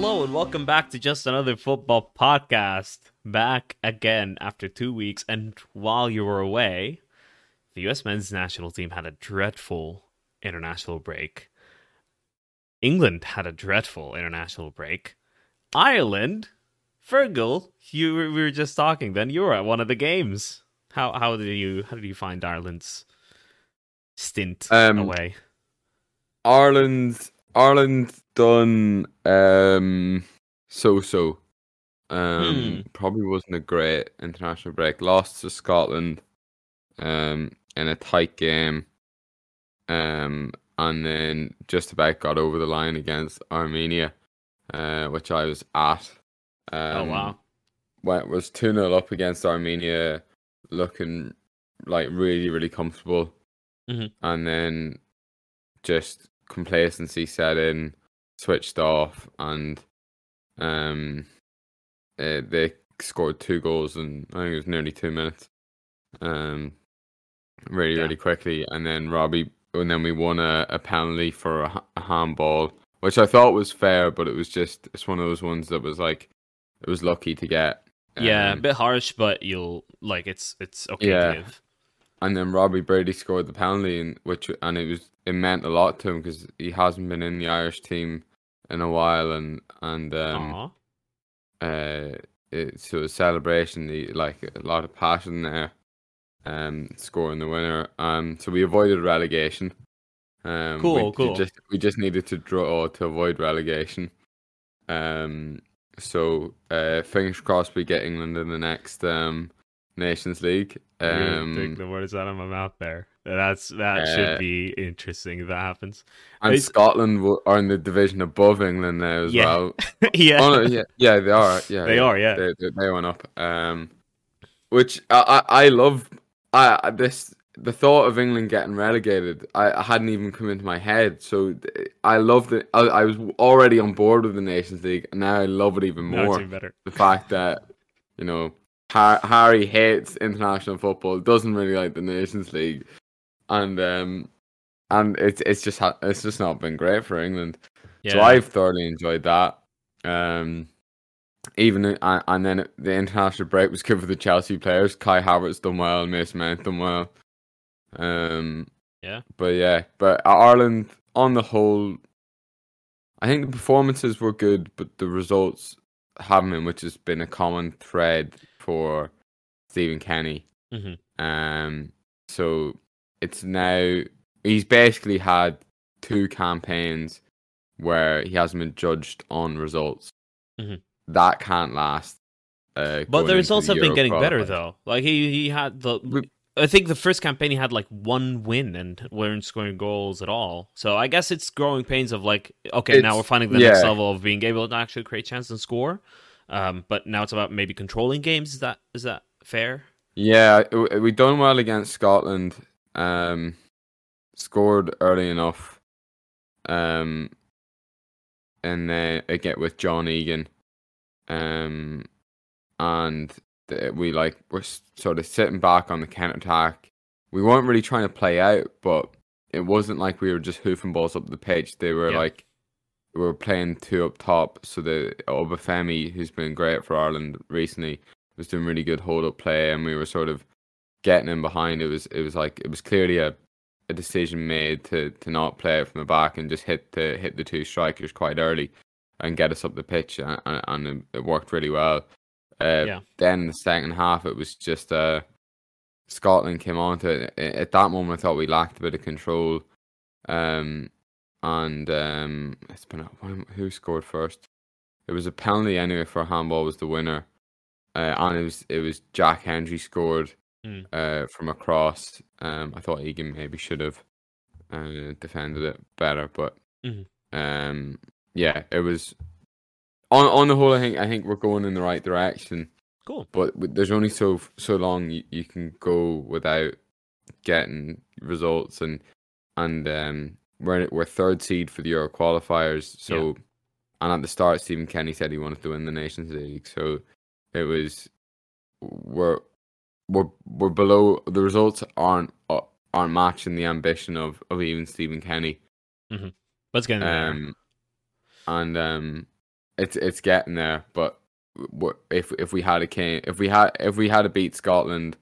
Hello and welcome back to just another football podcast. Back again after two weeks, and while you were away, the U.S. men's national team had a dreadful international break. England had a dreadful international break. Ireland, Fergal, you were, we were just talking. Then you were at one of the games. How how did you how did you find Ireland's stint Um, away? Ireland, Ireland done um, so so. Um, Hmm. probably wasn't a great international break. Lost to Scotland, um, in a tight game. Um, and then just about got over the line against Armenia, uh, which I was at. Um, oh wow! Went was two 0 up against Armenia, looking like really really comfortable, Mhm. and then just complacency set in, switched off, and um, uh, they scored two goals in I think it was nearly two minutes, um, really Yeah. really quickly, and then Robbie, and then we won a, a penalty for a, a handball, which I thought was fair, but it was just it's one of those ones that was like it was lucky to get. yeah, a um, bit harsh, but you'll like it's it's okay Yeah. to give. and then Robbie Brady scored the penalty, and which and it was it meant a lot to him because he hasn't been in the Irish team in a while, and and um, uh, it, so a celebration, he, like a lot of passion there, um, scoring the winner. Um, so we avoided relegation. Um, Cool, we, cool. Just we just needed to draw to avoid relegation. Um, so uh, fingers crossed we get England in the next um Nations League. Um, the words out of my mouth there. That's that uh, should be interesting if that happens. And It's- Scotland are in the division above England now as Yeah. well. yeah, Oh, no, yeah, yeah, they are. Yeah, They yeah. are, yeah. They, they, they went up. Um, which I, I, I love. I this the thought of England getting relegated. I, I hadn't even come into my head. So I loved it. I, I was already on board with the Nations League, and now I love it even more. even better. The fact that you know Har- Harry hates international football, doesn't really like the Nations League, and um, and it's it's just ha- it's just not been great for England. Yeah, So I've thoroughly enjoyed that. Um, even and then the international break was good for the Chelsea players. Kai Havertz done well, Mason Mount done well. Um, Yeah. but yeah, but Ireland on the whole, I think the performances were good, but the results haven't been, which has been a common thread for Stephen Kenny. Mhm. Um, so it's now he's basically had two campaigns where he hasn't been judged on results. Mhm. That can't last. Uh, but the results have been getting better though. Like he he had the. We- I think the first campaign he had like one win and weren't scoring goals at all. So I guess it's growing pains of like, okay, now we're finding the next level of being able to actually create chances and score. Um, but now it's about maybe controlling games. Is that is that fair? Yeah, we done well against Scotland. Um, scored early enough. Um, and then again with John Egan. Um, and th- we like we're sort of sitting back on the counter attack. We weren't really trying to play out, but it wasn't like we were just hoofing balls up the pitch. They were Yeah. like we were playing two up top. So the Obafemi, who's been great for Ireland recently, was doing really good hold up play, and we were sort of getting in behind. It was it was like it was clearly a, a decision made to to not play it from the back and just hit the hit the two strikers quite early and get us up the pitch, and, and, it- it worked really well. Uh, Yeah. Then the second half, it was just uh, Scotland came on to it. At that moment, I thought we lacked a bit of control. Um, and um, it's been a, who scored first? It was a penalty anyway for a handball was the winner, uh, and it was it was Jack Hendry scored Mm. uh, from across. Um, I thought Egan maybe should have uh, defended it better, but Mhm. um, yeah, it was on on the whole. I think I think we're going in the right direction, Cool. but there's only so so long you, you can go without getting results, and and um, we're we're third seed for the Euro qualifiers, so. And at the start, Stephen Kenny said he wanted to win the Nations League, so it was we're we're we're below. The results aren't uh, aren't matching the ambition of of even Stephen Kenny. Let's get into there. Um, and um, it's it's getting there. But if if we had a came if we had if we had to beat Scotland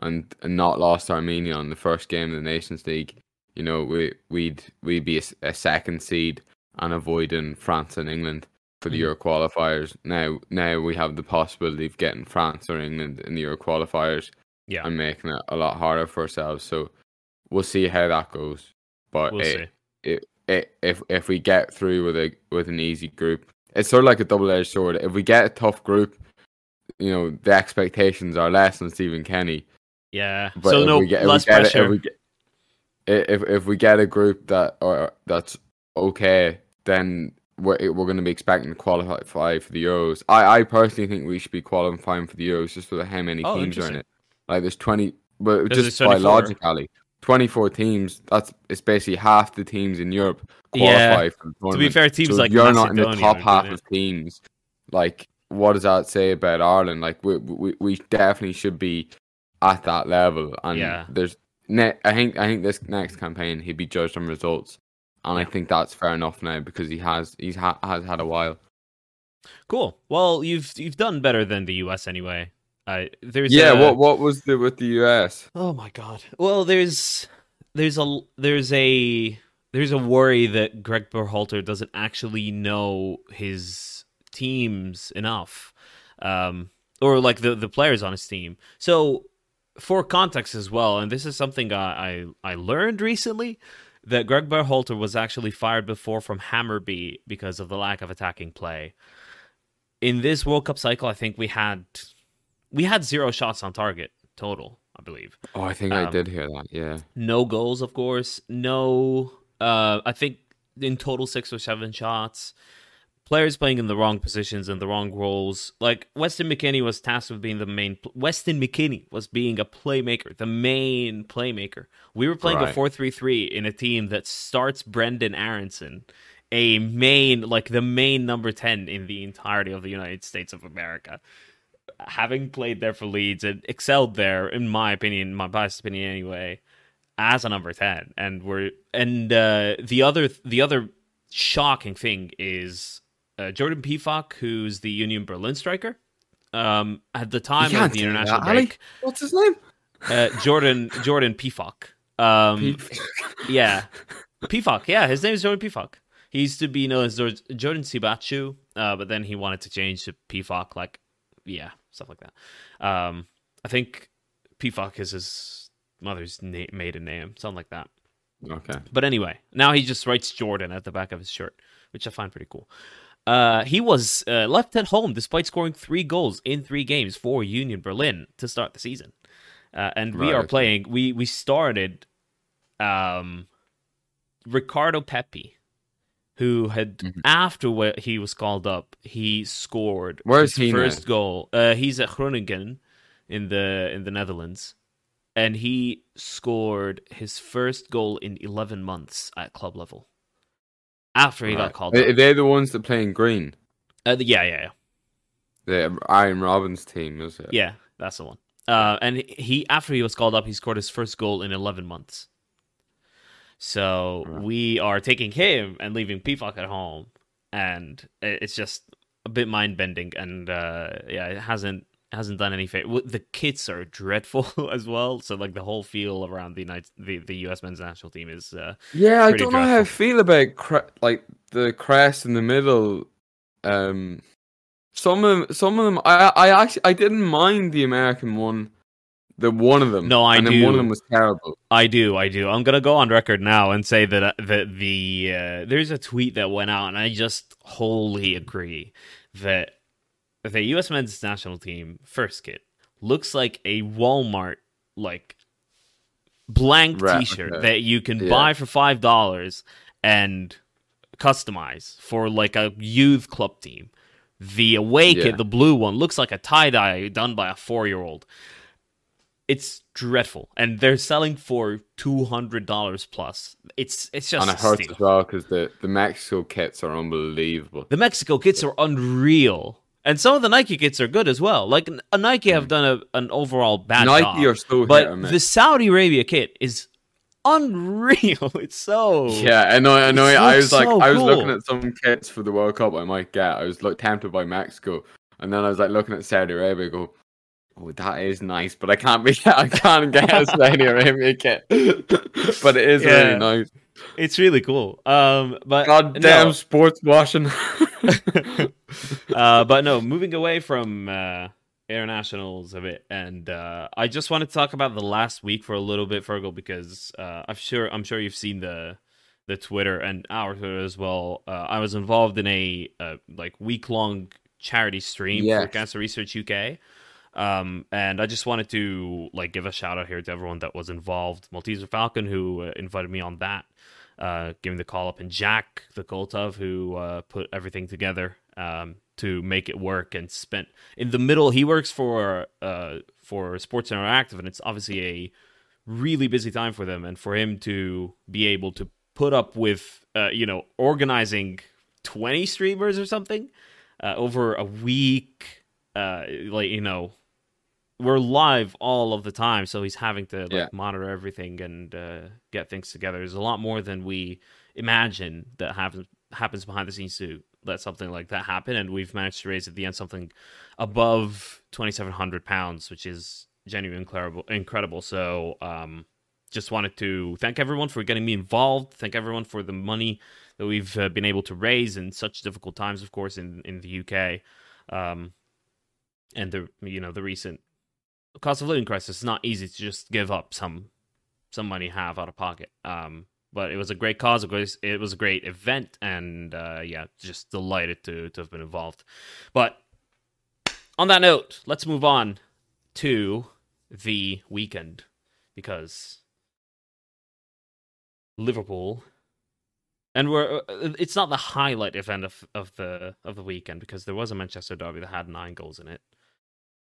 and, and not lost Armenia on the first game of the Nations League, you know, we we'd we'd be a second seed and avoiding France and England for the Mhm. Euro qualifiers. Now now we have the possibility of getting France or England in the Euro qualifiers Yeah, and making it a lot harder for ourselves. So we'll see how that goes. But we'll it, it, it, if if we get through with a with an easy group, it's sort of like a double edged sword. If we get a tough group, you know the expectations are less on Stephen Kenny. Yeah. But so no get, less get, pressure. If we get, if if we get a group that or that's okay, then we're we're going to be expecting to qualify for the Euros. I I personally think we should be qualifying for the Euros just for how many Oh, teams are in it. Like there's twenty, but There's just 24. biologically, twenty four teams. That's it's basically half the teams in Europe Yeah. qualify for the to be fair, teams So like you're not in the top half of teams. Like, what does that say about Ireland? Like, we we, we definitely should be at that level. And Yeah. there's, ne- I think, I think this next campaign he'd be judged on results, and I think that's fair enough now because he has he's ha- has had a while. Cool. Well, you've you've done better than the U.S. anyway. I there's yeah. a- What what was the with the US? Oh my god. Well, there's there's a there's a there's a worry that Greg Berhalter doesn't actually know his teams enough, um, or like the the players on his team. So, for context as well, and this is something I I, I learned recently. That Greg Berhalter was actually fired before from Hammarby because of the lack of attacking play. In this World Cup cycle, I think we had we had zero shots on target total. I believe Oh, I think I Um, did hear that. Yeah. no goals, of course. No, uh, I think in total six or seven shots. Players playing in the wrong positions and the wrong roles. Like Weston McKennie was tasked with being the main. Weston McKennie was being a playmaker, the main playmaker. We were playing a Right. four-three-three in a team that starts Brenden Aaronson, a main, like the main number ten in the entirety of the United States of America having played there for Leeds and excelled there, in my opinion, my biased opinion anyway, as a number ten. And we're and uh, the other the other shocking thing is uh, Jordan Pefok, who's the Union Berlin striker. Um, at the time of the international that, break, What's his name? uh, Jordan Jordan Pefok. Um, yeah, Pefok. Yeah, his name is Jordan Pefok. He used to be known as Jordan Siebatcheu, uh, but then he wanted to change to Pefok. Like, yeah, stuff like that. Um, I think Pefok is his mother's na- maiden name, something like that. okay. But anyway, now he just writes Jordan at the back of his shirt, which I find pretty cool. Uh, he was uh, left at home despite scoring three goals in three games for Union Berlin to start the season. Uh, and we are playing. We we started, um, Ricardo Pepi, who had Mhm. after he was called up, he scored Where's his he now? first goal. Uh, he's at Groningen in the in the Netherlands, and he scored his first goal in eleven months at club level. After he got Right. called Are up, they the ones that play in green? uh, yeah, yeah, yeah. The Iron Robbins team, is it? Yeah, that's the one. Uh, and he after he was called up, he scored his first goal in 11 months. So Right. we are taking him and leaving Pefok at home, and it's just a bit mind bending. And uh, yeah, it hasn't hasn't done any favor. The kits are dreadful as well. So like the whole feel around the United the, the U.S. men's national team is uh, Yeah, I don't know how I feel about cre- like the crest in the middle. Um, some of them, some of them, I I actually I didn't mind the American one, the one of them. No, I and then one of them was terrible. I do, I do. I'm gonna go on record now and say that uh, that the uh, there's a tweet that went out, and I just wholly agree that the U.S. men's national team first kit looks like a Walmart like blank Replica. T-shirt that you can Yeah. buy for five dollars and customize for like a youth club team. The away Yeah. kit, the blue one, looks like a tie dye done by a four year old it's dreadful, and they're selling for two hundred dollars plus. It's it's just and it hurts as well because the the Mexico kits are unbelievable. The Mexico kits are unreal, and some of the Nike kits are good as well. Like a Nike have done a, an overall bad. Nike job, are so but the Saudi Arabia kit is unreal. It's so Yeah, I know. I know. I was like, so I was looking at some kits for the World Cup I might get. I was like tempted by Mexico, and then I was like looking at Saudi Arabia. Go, oh, that is nice, but I can't be. I can't get a Saudi Arabia kit, but it is Yeah. really nice. It's really cool. Um, but God no. damn sports washing. uh, but no, moving away from uh, internationals a bit, and uh, I just wanted to talk about the last week for a little bit, Fergal, because uh, I'm sure I'm sure you've seen the the Twitter and our Twitter as well. Uh, I was involved in a uh, like week long charity stream for Cancer Research UK. Um, and I just wanted to like give a shout out here to everyone that was involved. Malteser Falcon, who uh, invited me on that, uh, giving the call up, and Jack the Koltov, who uh, put everything together um, to make it work and spent in the middle. He works for uh, for Sports Interactive, and it's obviously a really busy time for them, and for him to be able to put up with uh, you know organizing twenty streamers or something uh, over a week, uh, like you know. We're live all of the time, so he's having to like Yeah. monitor everything and uh, get things together. There's a lot more than we imagine that happens happens behind the scenes to let something like that happen. And we've managed to raise at the end something above twenty seven hundred pounds, which is genuinely incredible. Incredible. So, um, just wanted to thank everyone for getting me involved. Thank everyone for the money that we've uh, been able to raise in such difficult times, of course, in in the UK, um, and the you know the recent cost of living crisis. It's not easy to just give up some some money have out of pocket. Um, but it was a great cause. It was, it was a great event, and uh, yeah, just delighted to to have been involved. But on that note, let's move on to the weekend because Liverpool, and we're uh, it's not the highlight event of, of the of the weekend because there was a Manchester derby that had nine goals in it.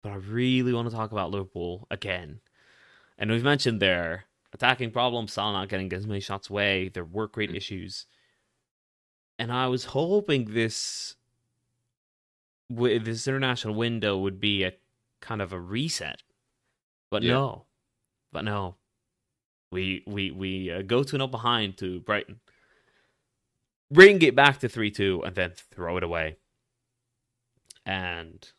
But I really want to talk about Liverpool again, and we've mentioned their attacking problems, Salah not getting as many shots away, their work rate issues, and I was hoping this this international window would be a kind of a reset, but Yeah. no, but no, we we we uh, go to no behind to Brighton, bring it back to three two, and then throw it away. And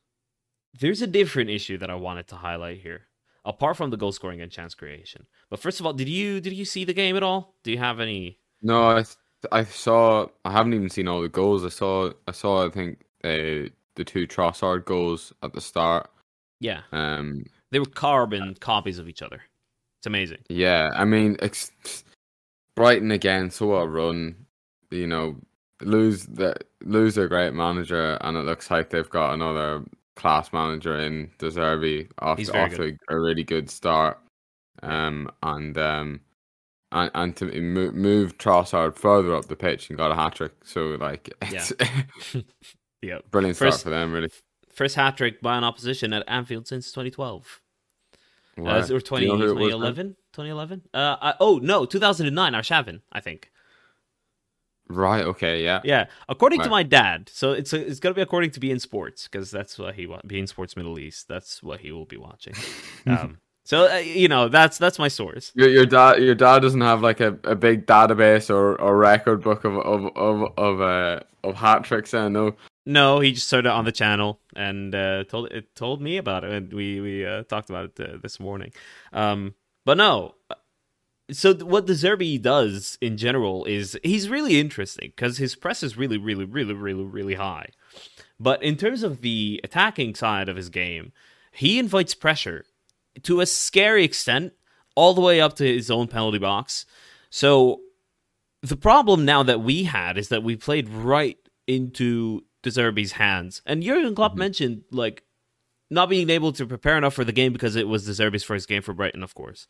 there's a different issue that I wanted to highlight here, apart from the goal scoring and chance creation. But first of all, did you did you see the game at all? Do you have any? No, I I saw. I haven't even seen all the goals. I saw. I saw. I think uh, the two Trossard goals at the start. Yeah, Um. they were carbon copies of each other. It's amazing. Yeah. I mean, ex- Brighton again. So well run. You know, lose the lose their great manager, and it looks like they've got another class manager in De Zerbi off, off to a really good start. Um. And um. And, and to move, move Trossard further up the pitch and got a hat trick. So like, it's Yeah, brilliant start First- for them. Really. first hat trick by an opposition at Anfield since 2012. Wow. Uh, or 20, you know it 2011? 2011? Uh, I, oh, no, 2009, Arshavin, I think. Right. Okay. Yeah. Yeah, according to my dad. So it's a, it's gonna be according to Bein Sports because that's what he wa- Bein Sports Middle East. That's what he will be watching. um, so uh, you know that's that's my source. Your, your dad. Your dad doesn't have like a, a big database or, a record book of of of of uh of hat tricks. I know. No, he just started on the channel and uh, told it told me about it, and we we uh, talked about it uh, this morning. Um, but no, so what De Zerbi does in general is he's really interesting because his press is really, really, really, really, really high. But in terms of the attacking side of his game, he invites pressure to a scary extent, all the way up to his own penalty box. So the problem now that we had is that we played right into De Zerbi's hands. And Jurgen Klopp mm-hmm. mentioned like not being able to prepare enough for the game because it was De Zerbi's first game for Brighton, of course.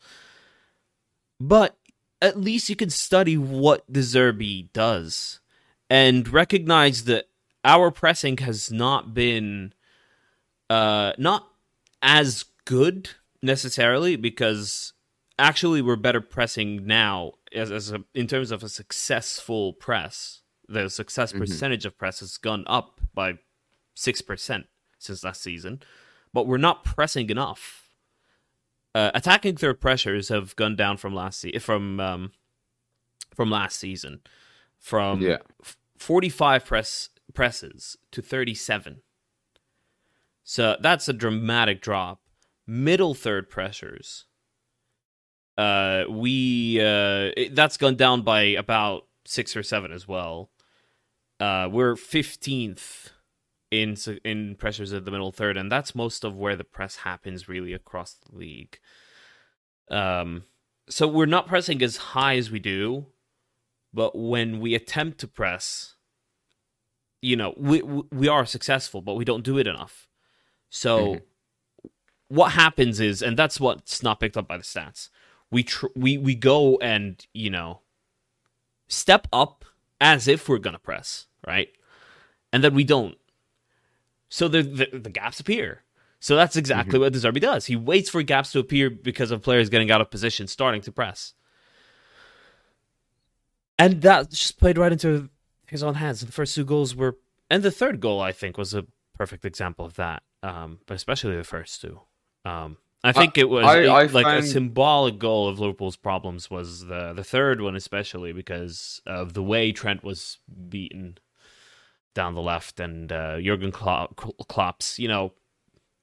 But at least you can study what De Zerbi does and recognize that our pressing has not been uh not as good necessarily because actually we're better pressing now as, as a, in terms of a successful press. The success percentage of press has gone up by 6% since last season but we're not pressing enough uh, attacking third pressures have gone down from last se- from um, from last season from Yeah. f- 45 press presses to 37. So that's a dramatic drop. Middle third pressures. Uh, we uh, it- that's gone down by about six or seven as well. Uh, we're 15th in in pressures of the middle third, and that's most of where the press happens really across the league. Um, so we're not pressing as high as we do, but when we attempt to press, you know, we we are successful, but we don't do it enough. So Mhm. what happens is, and that's what's not picked up by the stats. We tr- we we go and you know step up as if we're gonna press, right? And then we don't. So the the, the gaps appear. So that's exactly what the De Zerbi does. He waits for gaps to appear because of players getting out of position, starting to press. And that just played right into his own hands. The first two goals were, and the third goal I think was a perfect example of that. Um, but especially the first two. Um, I think it was I- it- I like a symbolic goal of Liverpool's problems was the the third one, especially because of the way Trent was beaten down the left, and uh, Jurgen Klopp, Klopp's, you know,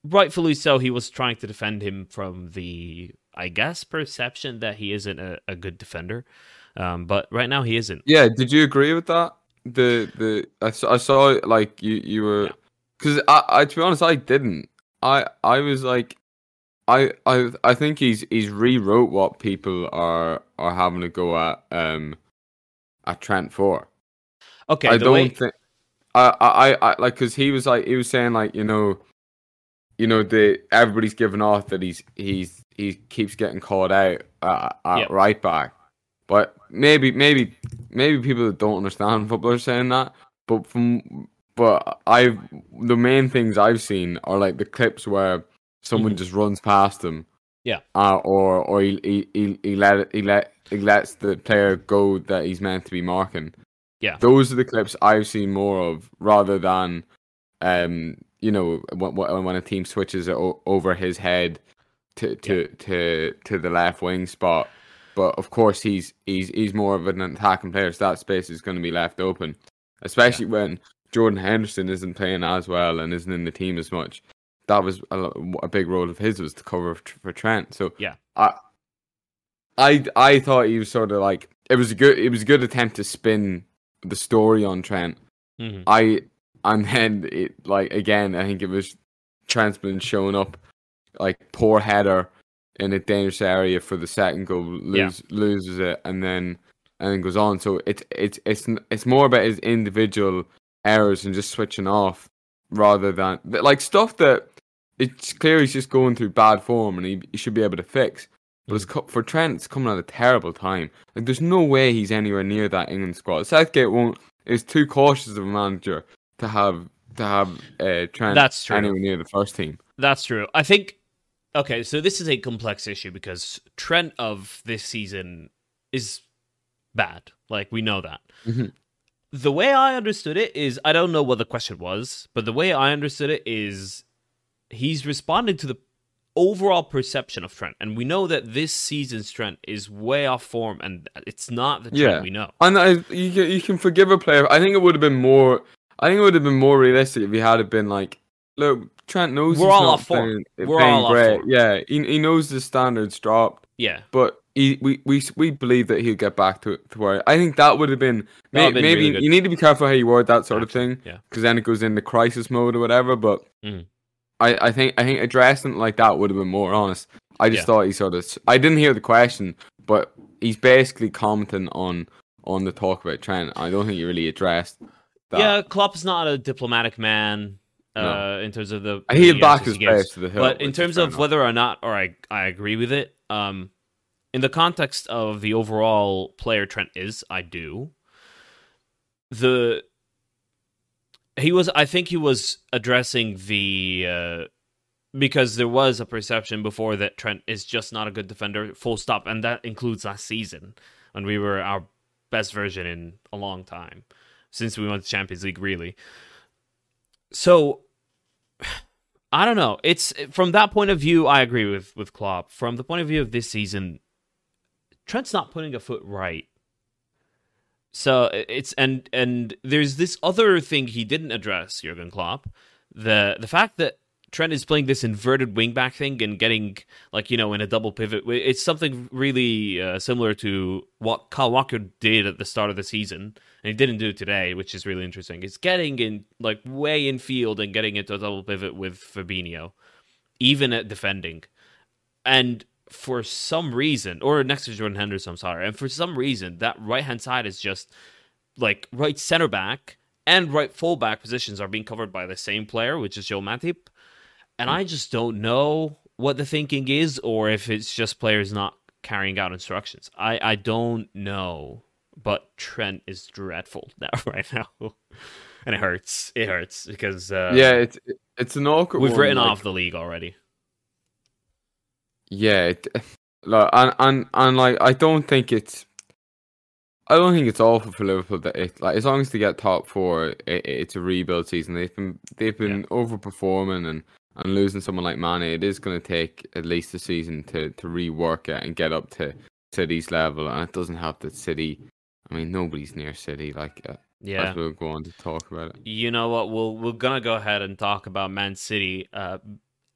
rightfully so, he was trying to defend him from the, I guess, perception that he isn't a, a good defender. Um, but right now he isn't. Yeah, did you agree with that? The the I saw, I saw like you you were Yeah. because I, I to be honest I didn't I I was like I I I think he's he's rewrote what people are are having to go at um at Trent for. Okay, I don't way, think I I I, like because he was like he was saying like you know you know the everybody's giving off that he's he's he keeps getting called out at, at Yep. right back, but maybe maybe maybe people that don't understand football are saying that, but from but I've the main things I've seen are like the clips where someone Mhm. just runs past him, Yeah. uh, or or he he he, he let he let he lets the player go that he's meant to be marking. Yeah. those are the clips I've seen more of rather than um you know when when when a team switches it o- over his head to to to to the left wing spot. But of course, he's he's he's more of an attacking player, so that space is going to be left open, especially when Jordan Henderson isn't playing as well and isn't in the team as much. That was a, a big role of his was to cover for Trent. So Yeah. I I I thought he was sort of like it was a good it was a good attempt to spin the story on Trent. Mhm. I and then it like again I think it was Trent's been showing up like poor header in a dangerous area for the second goal lose, loses it and then and then goes on so it's it's it's it's more about his individual errors and just switching off rather than like stuff that it's clear he's just going through bad form and he, he should be able to fix but it's co- for Trent it's coming at a terrible time like there's no way he's anywhere near that England squad Southgate won't is too cautious of a manager to have to have uh, Trent That's true. anywhere near the first team. That's true. I think. Okay, so this is a complex issue because Trent of this season is bad. Like we know that. Mhm. The way I understood it is, I don't know what the question was, but the way I understood it is, he's responding to the overall perception of Trent, and we know that this season's Trent is way off form, and it's not the Trent Yeah. we know. And I, you can you can forgive a player. I think it would have been more. I think it would have been more realistic if he had been like, look, Trent knows We're all off form. playing, We're playing all off form. Yeah, he he knows the standards dropped, Yeah, but he we we we believe that he'll get back to to where. I think that would have been. May, been maybe really you need to be careful how you word that sort of thing. yeah. because then it goes into crisis mode or whatever. But Mhm. I, I think I think addressing it like that would have been more honest. I just Yeah. thought he sort of I didn't hear the question, but he's basically commenting on on the talk about Trent. I don't think he really addressed that. Yeah, Klopp's not a diplomatic man uh, in terms of the. he'll the back his he to the hill. But in terms of whether or not, or I, I agree with it, um, in the context of the overall player Trent is, I do. The he was, I think he was addressing the uh, because there was a perception before that Trent is just not a good defender, full stop, and that includes last season when we were our best version in a long time since we went to Champions League, really. So I don't know. It's from that point of view, I agree with with Klopp. From the point of view of this season, Trent's not putting a foot right. So it's and and there's this other thing he didn't address, Jurgen Klopp, the the fact that Trent is playing this inverted wingback thing and getting like you know in a double pivot. It's something really uh, similar to what Kyle Walker did at the start of the season, and he didn't do today, which is really interesting. It's getting in like way in field and getting into a double pivot with Fabinho, even at defending, and for some reason, or next to Jordan Henderson, I'm sorry, and for some reason that right hand side is just like right center back and right fullback positions are being covered by the same player, which is Joel Matip and I just don't know what the thinking is, or if it's just players not carrying out instructions. I, I don't know. But Trent is dreadful now right now. and it hurts. It hurts because uh, yeah, it's it's an awkward. We've one, written like, off the league already. Yeah, it, like and, and and like I don't think it's. I don't think it's awful for Liverpool that it like as long as they get top four, it, it's a rebuild season. They've been they've been Yeah. overperforming and and losing someone like Mane, it is going to take at least a season to to rework it and get up to City's level. And it doesn't help that City. I mean, nobody's near City. Like, uh, Yeah. as we'll go on to talk about it. You know what? We'll we're gonna go ahead and talk about Man City uh,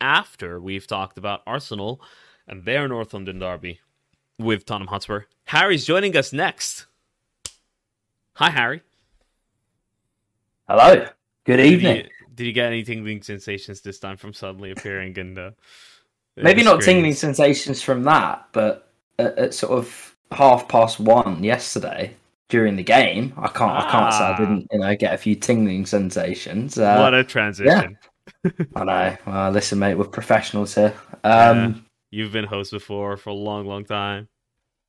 after we've talked about Arsenal and their North London derby with Tottenham Hotspur. Harry's joining us next. Hi, Harry. Hello. Good evening. did you get any tingling sensations this time from suddenly appearing in the? Maybe not tingling sensations from that, but at, at sort of half past one yesterday during the game, I can't. I can't say Ah. I didn't. You know, get a few tingling sensations. Uh, what a transition! I know. Well, listen, mate, we're professionals here. Um, Yeah. You've been host before for a long, long time.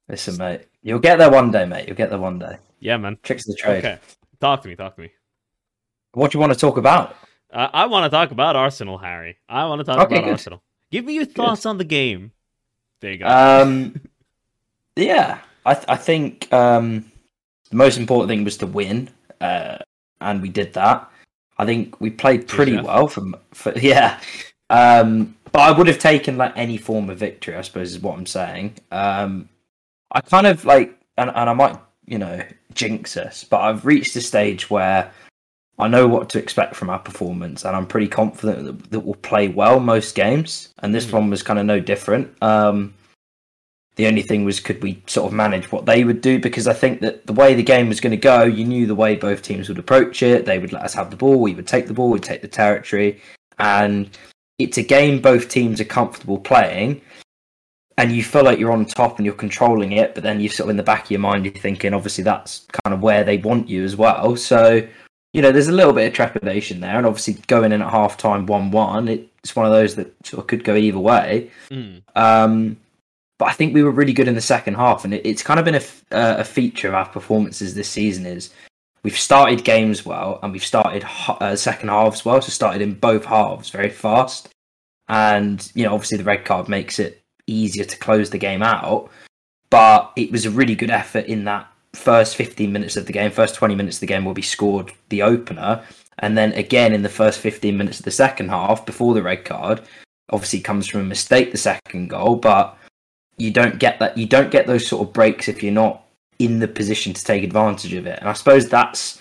Listen, mate, you'll get there one day, mate. You'll get there one day. Yeah, man. Tricks of the trade. Okay, talk to me. Talk to me. What do you want to talk about? Uh, I want to talk about Arsenal, Harry. I want to talk Okay, about good. Arsenal. Give me your thoughts on the game. There you go. Um, yeah, I th- I think um, the most important thing was to win, uh, and we did that. I think we played pretty well from, for, yeah. Um, but I would have taken like any form of victory. I suppose is what I'm saying. Um, I kind of like, and, and I might you know jinx us, but I've reached a stage where I know what to expect from our performance, and I'm pretty confident that, that we'll play well most games. And this Mhm. one was kind of no different. Um, the only thing was, could we sort of manage what they would do? Because I think that the way the game was going to go, you knew the way both teams would approach it. They would let us have the ball, we would take the ball, we'd take the territory, and it's a game both teams are comfortable playing. And you feel like you're on top and you're controlling it, but then you're sort of in the back of your mind, you're thinking, obviously, that's kind of where they want you as well. So, you know, there's a little bit of trepidation there, and obviously going in at half time one one, it's one of those that sort of could go either way. Mm. Um, but I think we were really good in the second half, and it, it's kind of been a, f- uh, a feature of our performances this season. Is we've started games well, and we've started uh, second halves well. So started in both halves very fast, and you know obviously the red card makes it easier to close the game out. But it was a really good effort in that first 15 minutes of the game, first 20 minutes of the game will be scored the opener, and then again in the first 15 minutes of the second half before the red card. Obviously, comes from a mistake the second goal, but you don't get that. You don't get those sort of breaks if you're not in the position to take advantage of it. And I suppose that's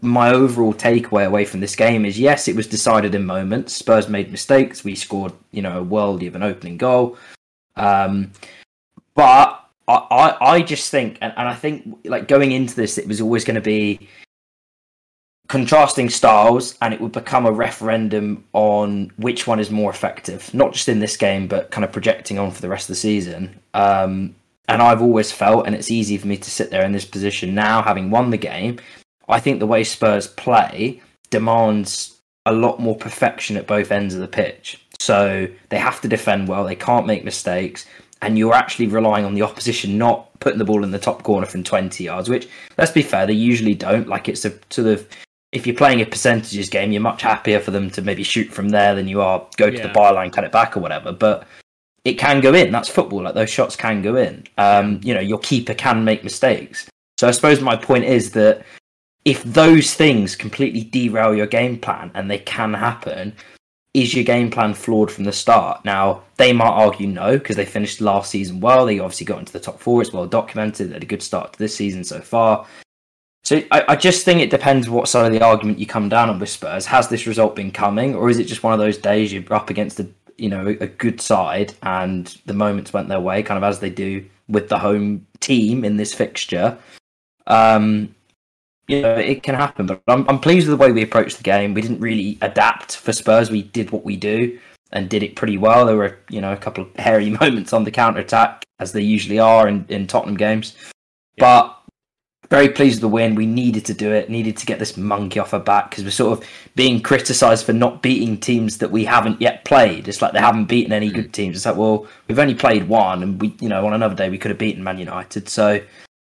my overall takeaway away from this game is yes, it was decided in moments. Spurs made mistakes. We scored, you know, a worldly of an opening goal. Um, but I, I, I just think, and, and I think, like going into this, it was always going to be contrasting styles, and it would become a referendum on which one is more effective, not just in this game, but kind of projecting on for the rest of the season. Um, and I've always felt, and it's easy for me to sit there in this position now, having won the game. I think the way Spurs play demands a lot more perfection at both ends of the pitch. So they have to defend well, they can't make mistakes, and you're actually relying on the opposition not putting the ball in the top corner from 20 yards, which, let's be fair, they usually don't. Like it's a sort of, if you're playing a percentages game, you're much happier for them to maybe shoot from there than you are go to Yeah. the byline, cut it back or whatever. But it can go in. That's football. Like those shots can go in. Um, you know, your keeper can make mistakes. So I suppose my point is that if those things completely derail your game plan, and they can happen, is your game plan flawed from the start? Now, they might argue no, because they finished last season well. They obviously got into the top four. It's well documented. They had a good start to this season so far. So I, I just think it depends what side of the argument you come down on with Spurs. Has this result been coming, or is it just one of those days you're up against a you know a good side and the moments went their way, kind of as they do with the home team in this fixture? Um, you know, it can happen. But I'm, I'm pleased with the way we approached the game. We didn't really adapt for Spurs. We did what we do and did it pretty well. There were, you know, a couple of hairy moments on the counter attack, as they usually are in, in Tottenham games. But very pleased with the win. We needed to do it, needed to get this monkey off our back because we're sort of being criticised for not beating teams that we haven't yet played. It's like they haven't beaten any good teams. It's like, well, we've only played one, and we, you know, on another day we could have beaten Man United. So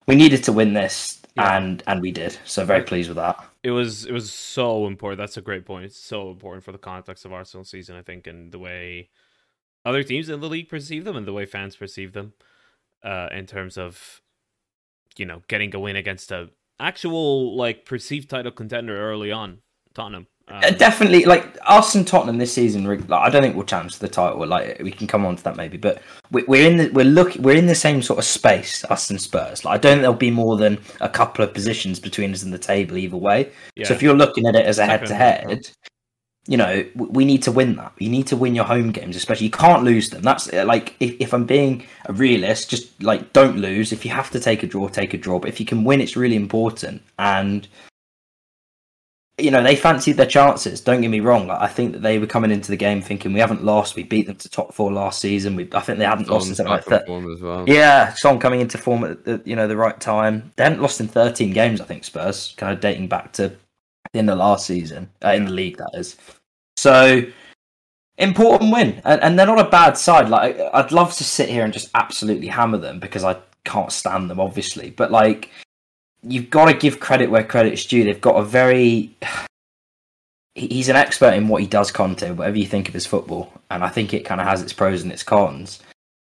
we needed to win this Yeah. and and we did. So very pleased with that. It was it was so important. That's a great point. It's so important for the context of Arsenal season, I think, and the way other teams in the league perceive them and the way fans perceive them. Uh, in terms of you know getting a win against a actual like perceived title contender early on, Tottenham. Um, Uh, definitely, like us and Tottenham this season. Like, I don't think we'll challenge the title. Like we can come on to that maybe, but we, we're in the we're look we're in the same sort of space. Us and Spurs. Like I don't think there'll be more than a couple of positions between us in the table either way. yeah. So if you're looking at it as a head to head, you know we need to win that. You need to win your home games, especially. You can't lose them. That's uh, like if, if I'm being a realist, just like don't lose. If you have to take a draw, take a draw. But if you can win, it's really important. And you know they fancied their chances. Don't get me wrong. Like I think that they were coming into the game thinking we haven't lost. We beat them to top four last season. We I think they hadn't lost in something like that. well. Yeah, Son coming into form at the you know the right time. They hadn't lost in 13 games, I think. Spurs, kind of dating back to the end of last season uh, in the league, that is. So important win, and, and they're not a bad side. Like I'd love to sit here and just absolutely hammer them because I can't stand them, obviously. But like you've got to give credit where credit is due. They've got a very he's an expert in what he does, Conte. Whatever you think of his football, and I think it kind of has its pros and its cons.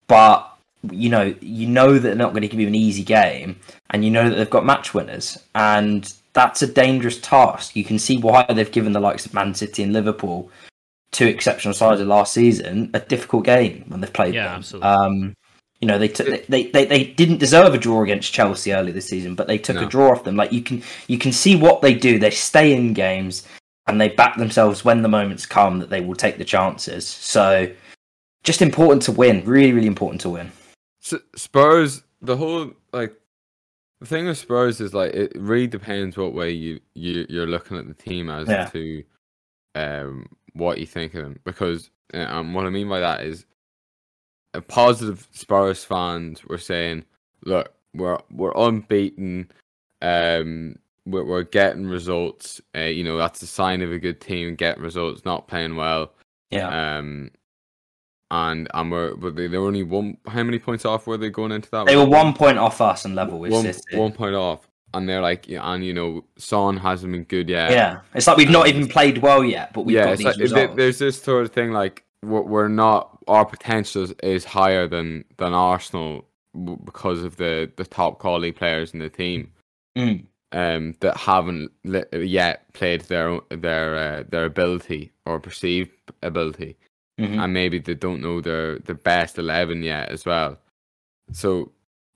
But you know, you know that they're not going to give you an easy game, and you know that they've got match winners, and that's a dangerous task. You can see why they've given the likes of Man City and Liverpool, two exceptional sides of last season, a difficult game when they've played Yeah, them. absolutely. Um, you know, they, took they, they they didn't deserve a draw against Chelsea early this season, but they took a draw off them. Like you can you can see what they do. They stay in games and they back themselves when the moments come that they will take the chances. So just important to win. Really, really important to win. S- Spurs, the whole like the thing with Spurs is like it really depends what way you you you're looking at the team as Yeah. to um what you think of them because uh, um what I mean by that is a positive Spurs fans were saying, look, we're we're unbeaten, um. We're, we're getting results. Uh, you know that's a sign of a good team. Getting results, not playing well. Yeah. Um, and and we're but they, they were only one. How many points off were they going into that? they were one point off us and level with one, City. one point off, and they're like, yeah, and you know, Son hasn't been good yet. yeah. It's like we've not even played well yet, but we've yeah. got these like, results. there's this sort of thing like we're, we're not our potential is, higher than than Arsenal because of the the top quality players in the team. Mm. Um, that haven't yet played their their uh, their ability or perceived ability. Mhm. and maybe they don't know their the best eleven yet as well. So,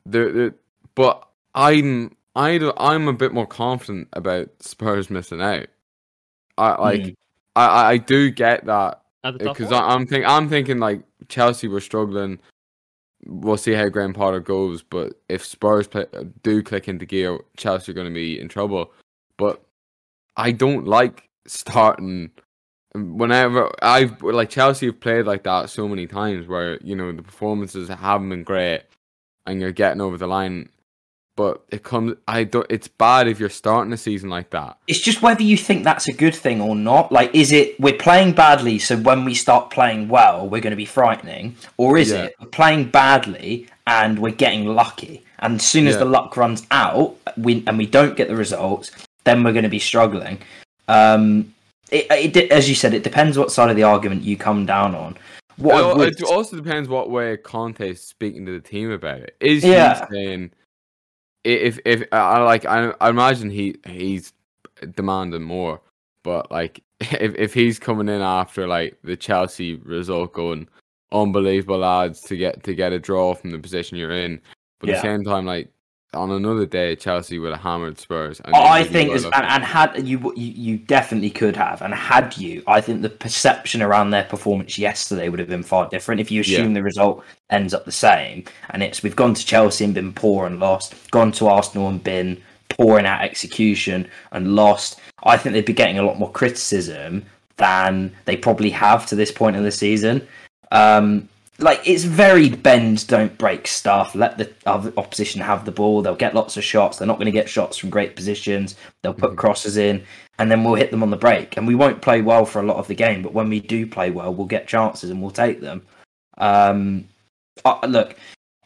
the the but I'm I I'm a bit more confident about Spurs missing out. I like Mm. I I do get that At the top because? I'm think I'm thinking like Chelsea were struggling. We'll see how Graham Potter goes, but if Spurs play, do click into gear, Chelsea are going to be in trouble. But I don't like starting whenever I've like Chelsea have played like that so many times where you know the performances haven't been great and you're getting over the line. But it comes, I don't. It's bad if you're starting a season like that. It's just whether you think that's a good thing or not. Like, is it we're playing badly, so when we start playing well, we're going to be frightening, or is Yeah. it we're playing badly and we're getting lucky, and as soon as Yeah. the luck runs out, we and we don't get the results, then we're going to be struggling. Um, it, uh, it, as you said, it depends what side of the argument you come down on. What It, would- it also depends what way Conte is speaking to the team about it. Is Yeah. he saying i- if if I like I, I imagine he he's demanding more, But like, if if he's coming in after like the Chelsea result, going unbelievable lads to get to get a draw from the position you're in, but at Yeah. the same time, like on another day, Chelsea would have hammered Spurs. and I think, and, and had you, you, you definitely could have, and had you, I think the perception around their performance yesterday would have been far different. If you assume the result ends up the same, and it's we've gone to Chelsea and been poor and lost, gone to Arsenal and been poor in our execution and lost, I think they'd be getting a lot more criticism than they probably have to this point in the season. Um, like it's very bend don't break stuff. Let the opposition have the ball. They'll get lots of shots. They're not going to get shots from great positions. They'll put Mhm. crosses in and then we'll hit them on the break. And we won't play well for a lot of the game but when we do play well we'll get chances and we'll take them. Um I, look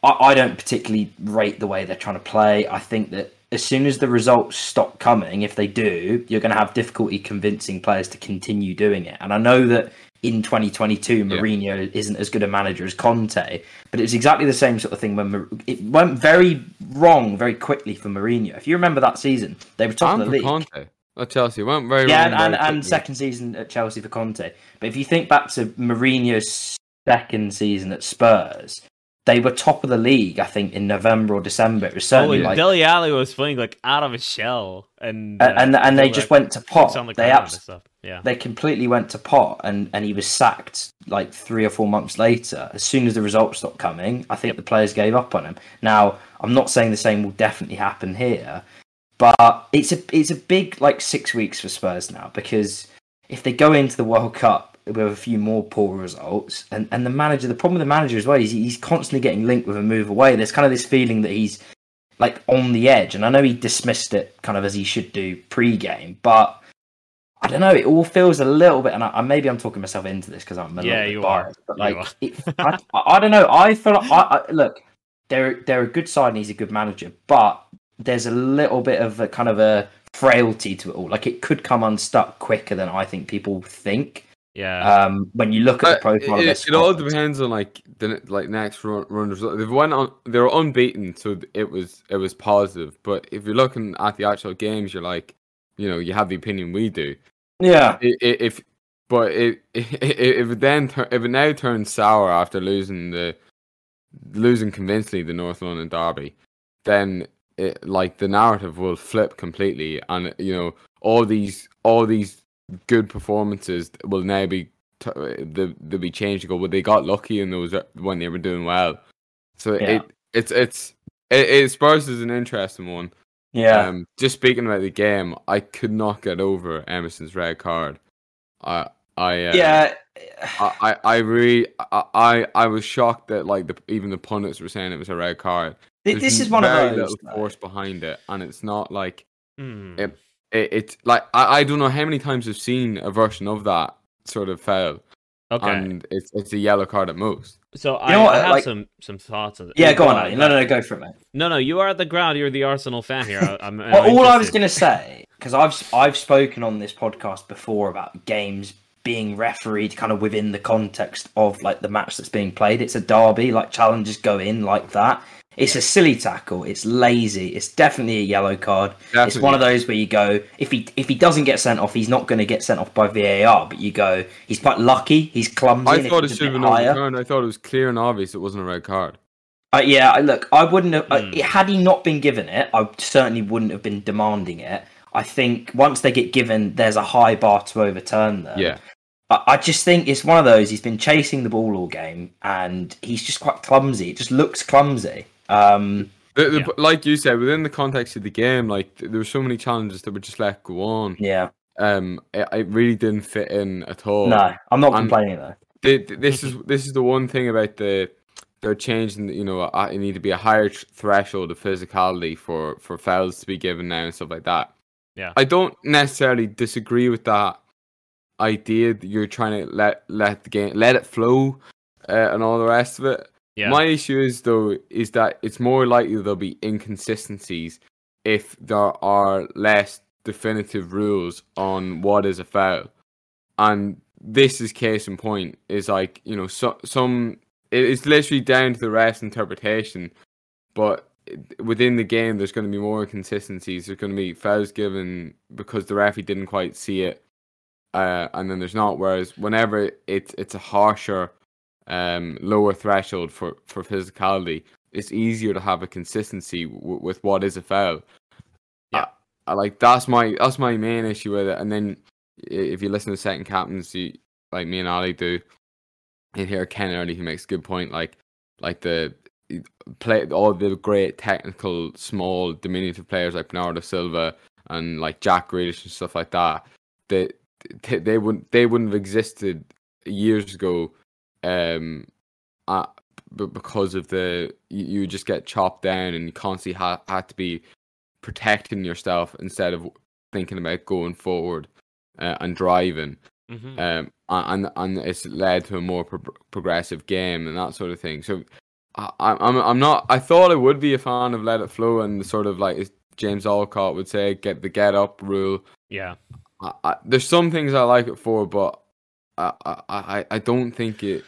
I, I don't particularly rate the way they're trying to play. I think that as soon as the results stop coming if they do you're going to have difficulty convincing players to continue doing it. And i know that in 2022 Yeah. Mourinho isn't as good a manager as Conte. But it's exactly the same sort of thing when Mou- it went very wrong very quickly for Mourinho. If you remember that season they were top and of the league. Conte, at Chelsea went very yeah, wrong and, and, and second season at Chelsea for Conte. But if you think back to Mourinho's second season at Spurs, they were top of the league. I think in November or December. It was Oh, certainly and like, Dele Alli was playing like out of his shell, and and and, and they Dele just went to pot. the They abs-. Yeah, they completely went to pot, and and he was sacked like three or four months later. As soon as the results stopped coming, I think the players gave up on him. Now, I'm not saying the same will definitely happen here, but it's a it's a big like six weeks for Spurs now because if they go into the World Cup with a few more poor results, and and the manager, the problem with the manager as well is he's constantly getting linked with a move away. There's kind of this feeling that he's like on the edge, and I know he dismissed it kind of as he should do pre-game, but. I don't know. It all feels a little bit, and I, maybe I'm talking myself into this because I'm a Yeah, little bit you are. biased. But You like, are. it, I, I don't know. I feel like I, I look. They're they're a good side, and he's a good manager, but there's a little bit of a kind of a frailty to it all. Like it could come unstuck quicker than I think people think. Yeah. Um, when you look at the Uh, profile of it, it, it all depends on like the like next run, run of results. They went on. They were unbeaten, so it was it was positive. But if you're looking at the actual games, you're like, you know, you have the opinion we do. Yeah, I- i- if but it, if it then if it now turns sour after losing the losing convincingly the North London derby, then it, like the narrative will flip completely, and you know all these all these good performances will now be t- they they'll be changed. to Go, well, they got lucky in those uh, when they were doing well. So Yeah. it it's it's it, it Spurs is an interesting one. yeah. Um, just speaking about the game, I could not get over Emerson's red card. I, I, uh, yeah, I, I, I really, I, I, I was shocked that like the even the pundits were saying it was a red card. Th- this is one of very those. little force behind it, and it's not like Hmm. it- it, it's like I, I don't know how many times I've seen a version of that sort of foul, okay. and it's it's a yellow card at most. so I, know what, I have like- some some thoughts on it. Yeah, go on. ahead, No, no, no, go for it, mate. No, no, you are at the ground. You're the Arsenal fan here. I, I'm, Well, I'm all I was going to say, because I've I've spoken on this podcast before about games being refereed kind of within the context of like the match that's being played. It's a derby, like challenges go in like that. It's a silly tackle. It's lazy. It's definitely a yellow card. It's one of those where you go if he if he doesn't get sent off, he's not going to get sent off by VAR. But you go, he's quite lucky. He's clumsy. I thought it should have been overturned. I thought it was clear and obvious it wasn't a red card. uh, yeah, look, I wouldn't have. Hmm. Uh, had he not been given it, I certainly wouldn't have been demanding it. I think once they get given, there's a high bar to overturn them. Yeah, I, I just think it's one of those. He's been chasing the ball all game, and he's just quite clumsy. It just looks clumsy. Um, The, the, Yeah. like you said, within the context of the game, like there were so many challenges that were just let go on. yeah, Um, it, it really didn't fit in at all. no, I'm not I'm- complaining though. The- th- this is this is the one thing about the they're changing. You know, uh, it need to be a higher threshold of physicality for for fouls to be given now and stuff like that. Yeah. I don't necessarily disagree with that idea that you're trying to let let the game let it flow uh, and all the rest of it. Yeah. My issue is though is that it's more likely there'll be inconsistencies if there are less definitive rules on what is a foul. And this is case in point is like, you know, so, some it's literally down to the rest interpretation, but within the game there's going to be more inconsistencies. There's going to be fouls given because the referee didn't quite see it uh, and then there's not. Whereas whenever it's it's a harsher, um, lower threshold for for physicality, it's easier to have a consistency w- with what is a foul. Yeah. I, I like that's my that's my main issue with it. And then if you listen to second captains, you, like me and Ali do, you hear Ken Early he makes a good point. Like like the play all the great technical small diminutive players like Bernardo Silva and like Jack Grealish and stuff like that. They they, they wouldn't they wouldn't have existed years ago. Um, uh, but because of the you, you just get chopped down and you constantly ha- had to be protecting yourself instead of thinking about going forward uh, and driving Mhm. um, and and it's led to a more pro- progressive game and that sort of thing. So I, I'm I'm not. I thought I would be a fan of let it flow and sort of like James Alcott would say, get the get up rule. yeah. I, I, there's some things I like it for, but I, I, I don't think it.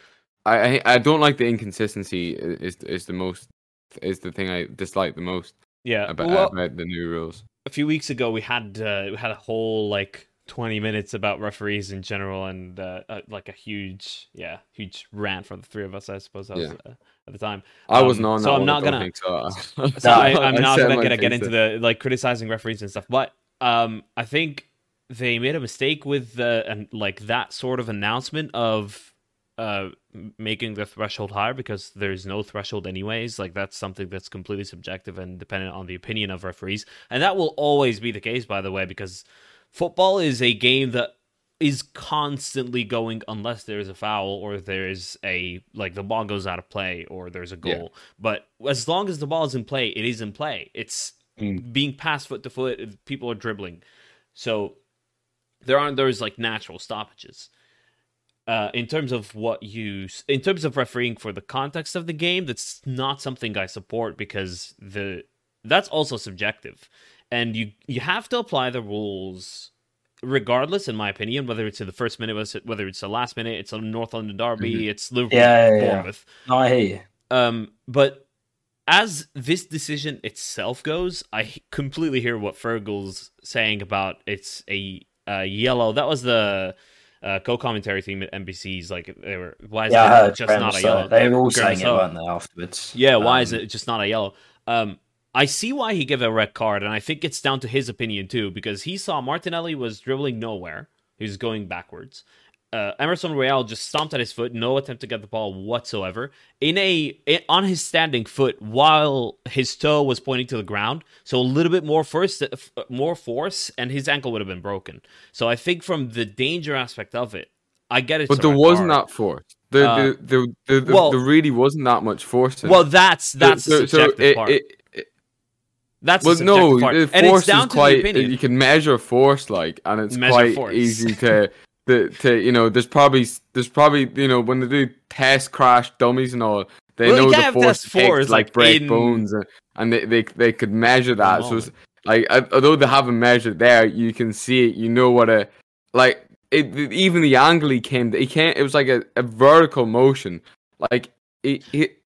I, I I don't like the inconsistency. Is is the most is the thing I dislike the most Yeah. about well, about the new rules. a few weeks ago we had uh, we had a whole like 20 minutes about referees in general and uh, uh, like a huge yeah huge rant from the three of us i suppose that was Yeah. uh, at the time I Um, wasn't on so that I'm one, not gonna- so. so I, i'm I not gonna my get, into the like criticizing referees and stuff but um i think they made a mistake with the and like that sort of announcement of uh making the threshold higher because there's no threshold anyways. Like that's something that's completely subjective and dependent on the opinion of referees. And that will always be the case by the way because football is a game that is constantly going unless there's a foul or there's a like the ball goes out of play or there's a Yeah. goal but as long as the ball is in play it is in play. It's Mm. being passed foot to foot people are dribbling. So there aren't there's like natural stoppages uh, in terms of what you in terms of refereeing for the context of the game that's not something i support because the that's also subjective and you you have to apply the rules regardless in my opinion whether it's in the first minute whether it's- the last minute it's a north london derby it's liverpool Yeah, yeah, yeah. No, I hear you. um, but as this decision itself goes, i completely hear what Fergal's saying about it's a uh, yellow. That was the uh, co-commentary team at NBC's. Like they were, why is Yeah, it just not a yellow? They were all saying it, weren't they, afterwards? Yeah, why is Um, it just not a yellow? Um, I see why he gave a red card, and I think it's down to his opinion too, because he saw Martinelli was dribbling nowhere. He was going backwards. Uh, Emerson Royal just stomped at his foot, no attempt to get the ball whatsoever. In a i- on his standing foot, while his toe was pointing to the ground, so a little bit more force, more force, and his ankle would have been broken. So I think from the danger aspect of it, I get it. But there wasn't that force. There, Uh, there, there, there, well- there really wasn't that much force. Well, it. that's that's the so it, part. it, that's well, no, part. force is quite. You can measure force, like, and it's Measure quite force. easy to, to, to, you know. There's probably, there's probably, you know, when they do test crash dummies and all, they Well, know can't the force, it like like, break in- bones, and, and they, they, they could measure that. So it's, like, although they haven't measured there, you can see it. You know what a, like, it, even the angle he came, he came. It was like a, a vertical motion. Like it, it,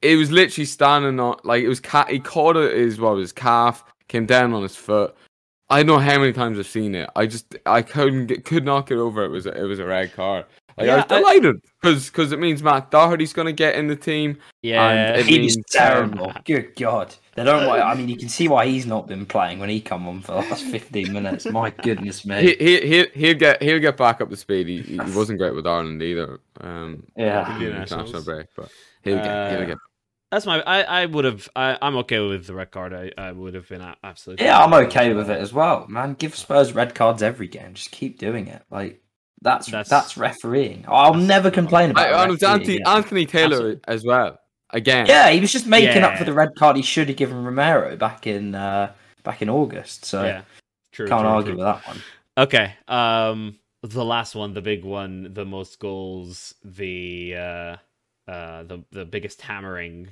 it was literally standing on like it was. Ca- he caught it his what his calf came down on his foot. I don't know how many times I've seen it. I just I couldn't get, could not get over it. was a, it was a red card. Like, I was delighted because it means Matt Doherty's going to get in the team. yeah, and it He means, was terrible. Good God. They don't want, I mean, you can see why he's not been playing when he come on for the last 15 minutes. My goodness He me. he he he'll get he'll get back up to speed. He, he wasn't great with Ireland either. Um, Yeah. in the Internationals. international break, but he'll get Uh, he'll get. That's my. I, I would have. I, I'm okay with the red card. I, I would have been absolutely. Yeah, I'm okay with it as well, man. Give Spurs red cards every game. Just keep doing it. Like, that's That's- that's, refereeing. I'll never complain about I, it was Anthony, again. Anthony Taylor Absolutely. as well. Again, Yeah, he was just making up for the red card he should have given Romero back in uh, back in August. So Yeah. True. can't true, argue true. with that one. Okay. Um, the last one, the big one, the most goals, the uh, uh, the the biggest hammering.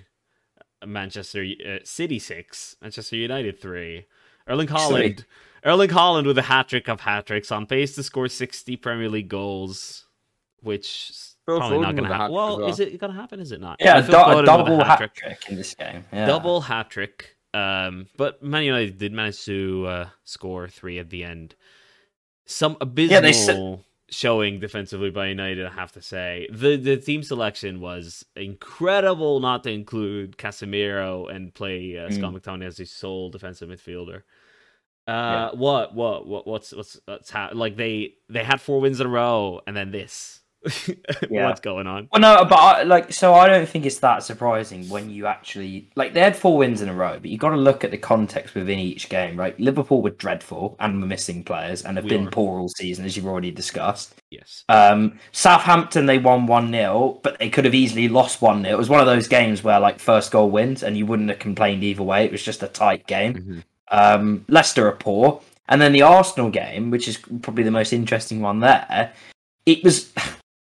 Manchester uh, City six, Manchester United three. Erling Haaland, Erling Haaland with a hat trick of hat tricks on pace to score sixty Premier League goals, which is Phil probably Foden not going to happen. Well, well. is it going to happen? Is it not? Yeah, a, Phil du- Foden a double hat hat-trick. in this game. Yeah. double hat trick. Um, but Man United did manage to uh, score three at the end. some abysmal they s- showing defensively by United. I have to say the the team selection was incredible. Not to include Casemiro and play uh, Scott McTominay as his sole defensive midfielder. Uh, what, what, what, what's, what's, what's how, like they, they had four wins in a row and then this. Yeah. What's going on? Well, no, but I, like, so I don't think it's that surprising when you actually like they had four wins in a row, but you got to look at the context within each game, right? Liverpool were dreadful and were missing players and have We been are. poor all season, as you've already discussed. Yes. Um, Southampton they won one 0 but they could have easily lost one 0 It was one of those games where like first goal wins, and you wouldn't have complained either way. It was just a tight game. Mhm. Um, Leicester are poor, and then the Arsenal game, which is probably the most interesting one there. It was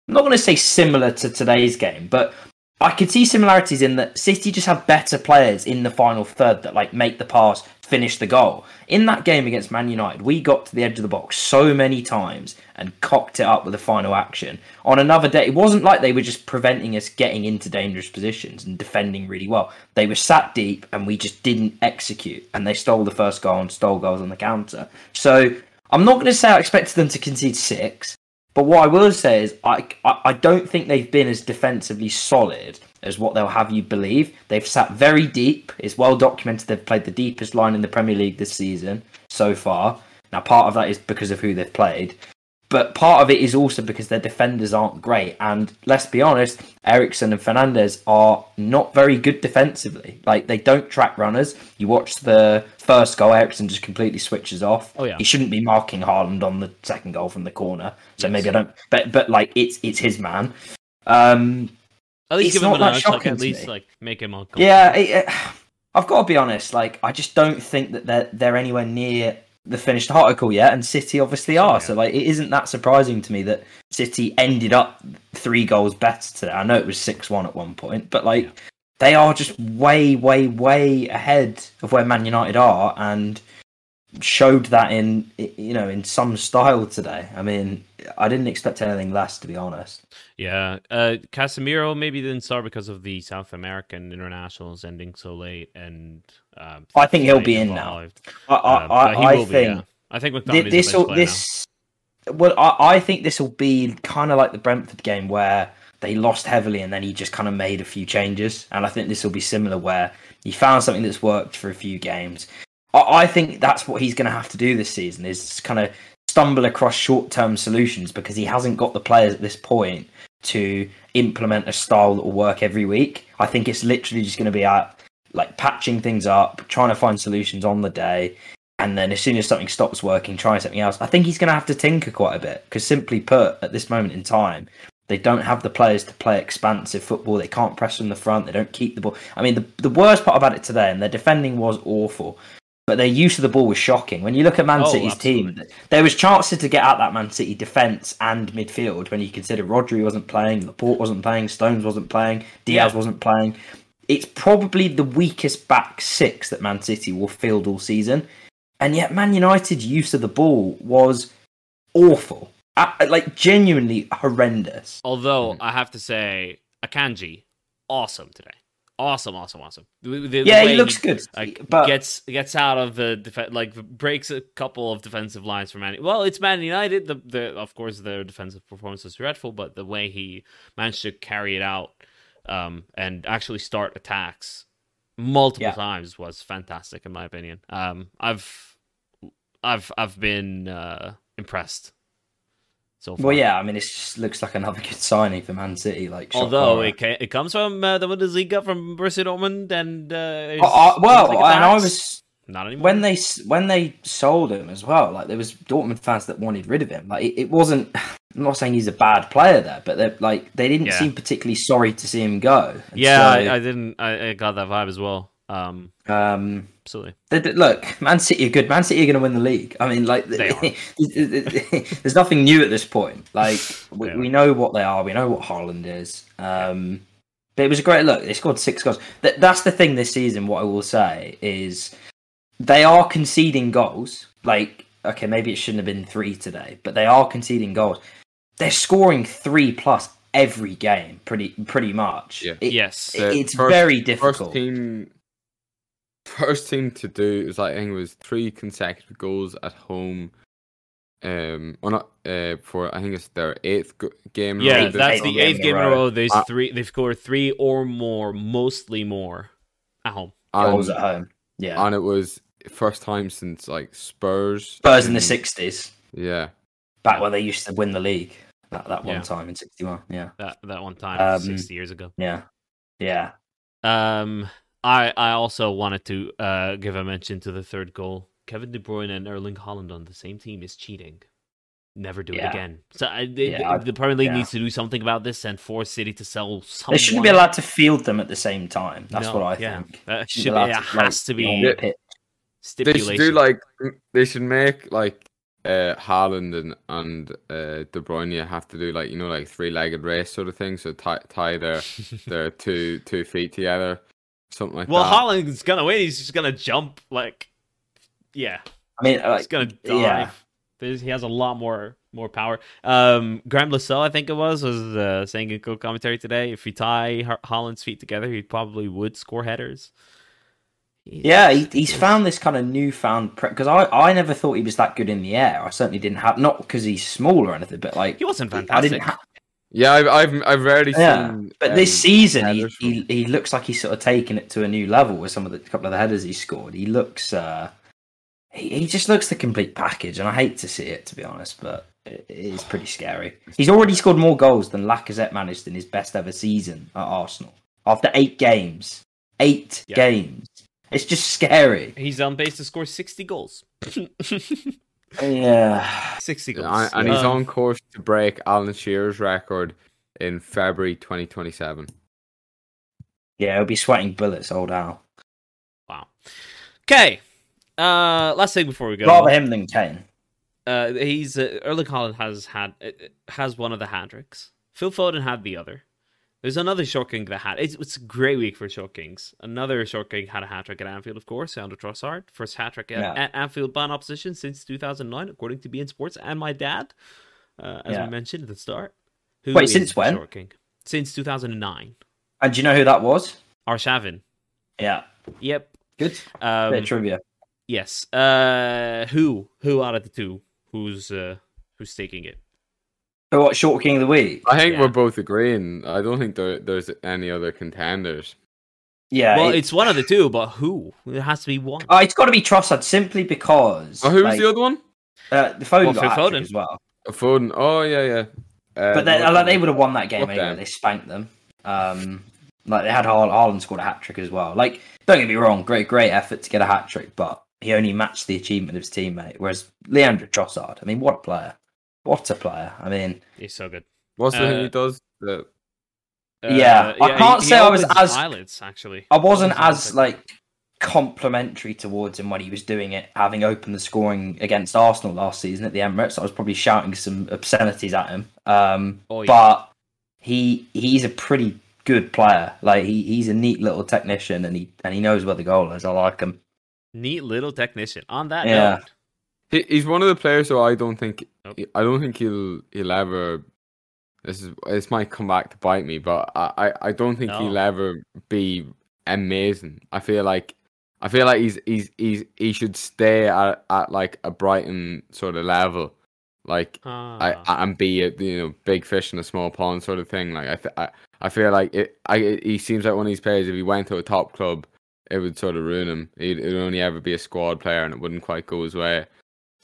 I'm not going to say similar to today's game, but I could see similarities in that City just have better players in the final third that like make the pass, finish the goal. In that game against Man United, we got to the edge of the box so many times and cocked it up with the final action. On another day, it wasn't like they were just preventing us getting into dangerous positions and defending really well. They were sat deep and we just didn't execute, and they stole the first goal and stole goals on the counter. So I'm not going to say I expected them to concede six. But what I will say is, I, I I don't think they've been as defensively solid as what they'll have you believe. They've sat very deep. It's well documented. They've played the deepest line in the Premier League this season so far. Now, part of that is because of who they've played, but part of it is also because their defenders aren't great. And let's be honest, Eriksen and Fernandes are not very good defensively. Like they don't track runners. You watch the first goal, Eriksen just completely switches off. Oh, yeah. he shouldn't be marking Haaland on the second goal from the corner. So Yes. maybe I don't. But but like it's it's his man. Um, At least give him not a that nudge. Like, at least me. like make him uncomfortable. yeah, it, it- I've got to be honest. Like, I just don't think that they're they're anywhere near the finished article yet, and City obviously are. yeah. So, like, it isn't that surprising to me that City ended up three goals better today. I know it was six one at one point, but like, Yeah. They are just way, way, way ahead of where Man United are, and showed that in you know in some style today. I mean, I didn't expect anything less, to be honest. Yeah, uh, Casemiro maybe didn't start because of the South American internationals ending so late, and um, I think he'll be in now. I, I, Uh, I, I will be, think. yeah. I think Thi- McTominay's this the will best player this well I, I think this will be kind of like the brentford game where they lost heavily and then he just kind of made a few changes. And i think this will be similar where he found something that's worked for a few games. I, I think that's what he's going to have to do this season is kind of stumble across short-term solutions because he hasn't got the players at this point to implement a style that will work every week. I think it's literally just going to be at like patching things up trying to find solutions on the day. And then as soon as something stops working, try something else. I think he's going to have to tinker quite a bit because, simply put, at this moment in time, they don't have the players to play expansive football. They can't press from the front. They don't keep the ball. I mean, the the worst part about it today, and their defending was awful, but their use of the ball was shocking. When you look at Man Oh, City's team, there was chances to get at that Man City defense and midfield. When you consider Rodri wasn't playing, Laporte wasn't playing, Stones wasn't playing, Diaz Yeah. wasn't playing. It's probably the weakest back six that Man City will field all season and yet Man United's use of the ball was awful, Uh, like genuinely horrendous. Although Mm-hmm. I have to say, Akanji, awesome today. Awesome, awesome, awesome. The- the- the yeah, way he looks good, like but gets gets out of the def- like breaks a couple of defensive lines for Man. Well, it's Man United. The the of course their defensive performance was dreadful, but the way he managed to carry it out um, and actually start attacks multiple Yeah. times was fantastic in my opinion. Um, I've I've I've been uh, impressed so far. well, yeah, I mean, it just looks like another good signing for Man City. Like, Although it, ca- it comes from uh, the Bundesliga from Borussia Dortmund and uh, I- I- well, Bundesliga and I was not anymore. when they when they sold him as well. Like, there was Dortmund fans that wanted rid of him. Like, it, it wasn't. I'm not saying he's a bad player there, but they like they didn't Yeah. seem particularly sorry to see him go. And yeah, so, I, I didn't. I, I got that vibe as well. Um, um, absolutely. They- they- Look, Man City are good. Man City are going to win the league. I mean, like, They are. there's nothing new at this point. Like, we, They are. we know what they are. We know what Haaland is. Um, but it was a great look. They scored six goals. That, that's the thing this season. What I will say is they are conceding goals. Like, okay, maybe it shouldn't have been three today, but they are conceding goals. They're scoring three plus every game, pretty pretty much. Yeah. It- yes. it- it's first- very First difficult. team, first team to do it was like I think it was three consecutive goals at home um, or not uh, for I think it's their eighth g- game. Yeah, row that's the eighth game in a row. row. There's Uh, three. They've scored three or more, mostly more, at home. Goals and, at home. Yeah. and it was first time since like Spurs. Spurs in the sixties, Yeah, back when they used to win the league. That that one Yeah. time in sixty one. Yeah. That that one time, Um, sixty years ago. Yeah. Yeah. Um, I I also wanted to uh give a mention to the third goal. Kevin De Bruyne and Erling Haaland on the same team is cheating. Never do it again. So I, they, Yeah, I- the Premier League yeah. needs to do something about this and force City to sell. Someone. They shouldn't be allowed to field them at the same time. That's No, what I yeah. think. That Shouldn't be it allowed has like, to be on the Yeah. pitch. they should do like they should make like uh Haaland and and uh, De Bruyne have to do like you know like three legged race sort of thing. So tie tie their their two two feet together, something like well, that. Haaland's gonna win. He's just gonna jump like, yeah, I mean, he's gonna dive. yeah. There's, he has a lot more more power. Um, Graeme Le Saux, I think it was, was uh, saying in co-commentary today, if you tie Haaland's feet together, he probably would score headers. He's- Yeah, he, he's found this kind of newfound prep because I, I never thought he was that good in the air. I certainly didn't have not because he's small or anything, but like He wasn't I fantastic. didn't. Ha- Yeah, I've I've, I've rarely yeah, seen. but um, this season he, he he looks like he's sort of taken it to a new level with some of the couple of the headers he scored. He looks uh, he he just looks the complete package, and I hate to see it to be honest, but it it is pretty scary. He's already scored more goals than Lacazette managed in his best ever season at Arsenal after eight games. Eight Yeah. games. It's just scary. He's on pace to score 60 goals. Yeah. 60 goals. and, and he's on course to break Alan Shearer's record in February 2027. Yeah, he'll be sweating bullets, old Al. Wow. Okay. Uh, last thing before we go. Rather him than Kane. uh, he's uh, Erling Haaland has had uh, has one of the hat tricks. Phil Foden had the other. There's another short king that had it's, it's a great week for short kings. Another short king had a hat trick at Anfield, of course, Leandro Trossard, first hat trick at, Yeah. at Anfield by an opposition since 2009, according to beIN Sports and my dad, uh, as Yeah. we mentioned at the start. Who Wait, since when? Short king since 2009. And do you know who that was? Arshavin. Yeah. Yep. Good. Um, Bit of trivia. Yes. Uh, who who out of the two who's uh who's taking it? So what, Short King of the Week? I think Yeah. we're both agreeing. I don't think there, there's any other contenders. Yeah. well, it- it's one of the two, but who? It has to be one. oh, it's got to be Trossard simply because. Oh, who was like, the other one? Uh, the Foden Well, got Phil a hat-trick Foden. as well. Uh, Foden. Oh yeah, yeah. Uh, But they, like, they would have won that game anyway. them. They spanked them. Um, like they had Har- Haaland scored a hat trick as well. Like, don't get me wrong, great, great effort to get a hat trick, but he only matched the achievement of his teammate. Whereas Leandro Trossard, I mean, what a player! What a player! I mean, He's so good. What's the thing uh, he does? The, Yeah, I can't he say I was opens as- eyelids actually. I wasn't as like complimentary towards him when he was doing it, having opened the scoring against Arsenal last season at the Emirates. I was probably shouting some obscenities at him. Um, Oh, yeah. but he he's a pretty good player. Like he, he's a neat little technician, and he and he knows where the goal is. I like him. neat little technician. On that Yeah. note, he, he's one of the players who I don't think Nope. I don't think he'll he'll ever. This is this might come back to bite me, but I I, I don't think No. he'll ever be amazing. I feel like I feel like he's he's he's he should stay at, at like a Brighton sort of level, like I, ah, I and be a you know big fish in a small pond sort of thing. Like I th- I, I feel like it. I it, he seems like one of these players. If he went to a top club, it would sort of ruin him. He'd, it'd only ever be a squad player, and it wouldn't quite go his way.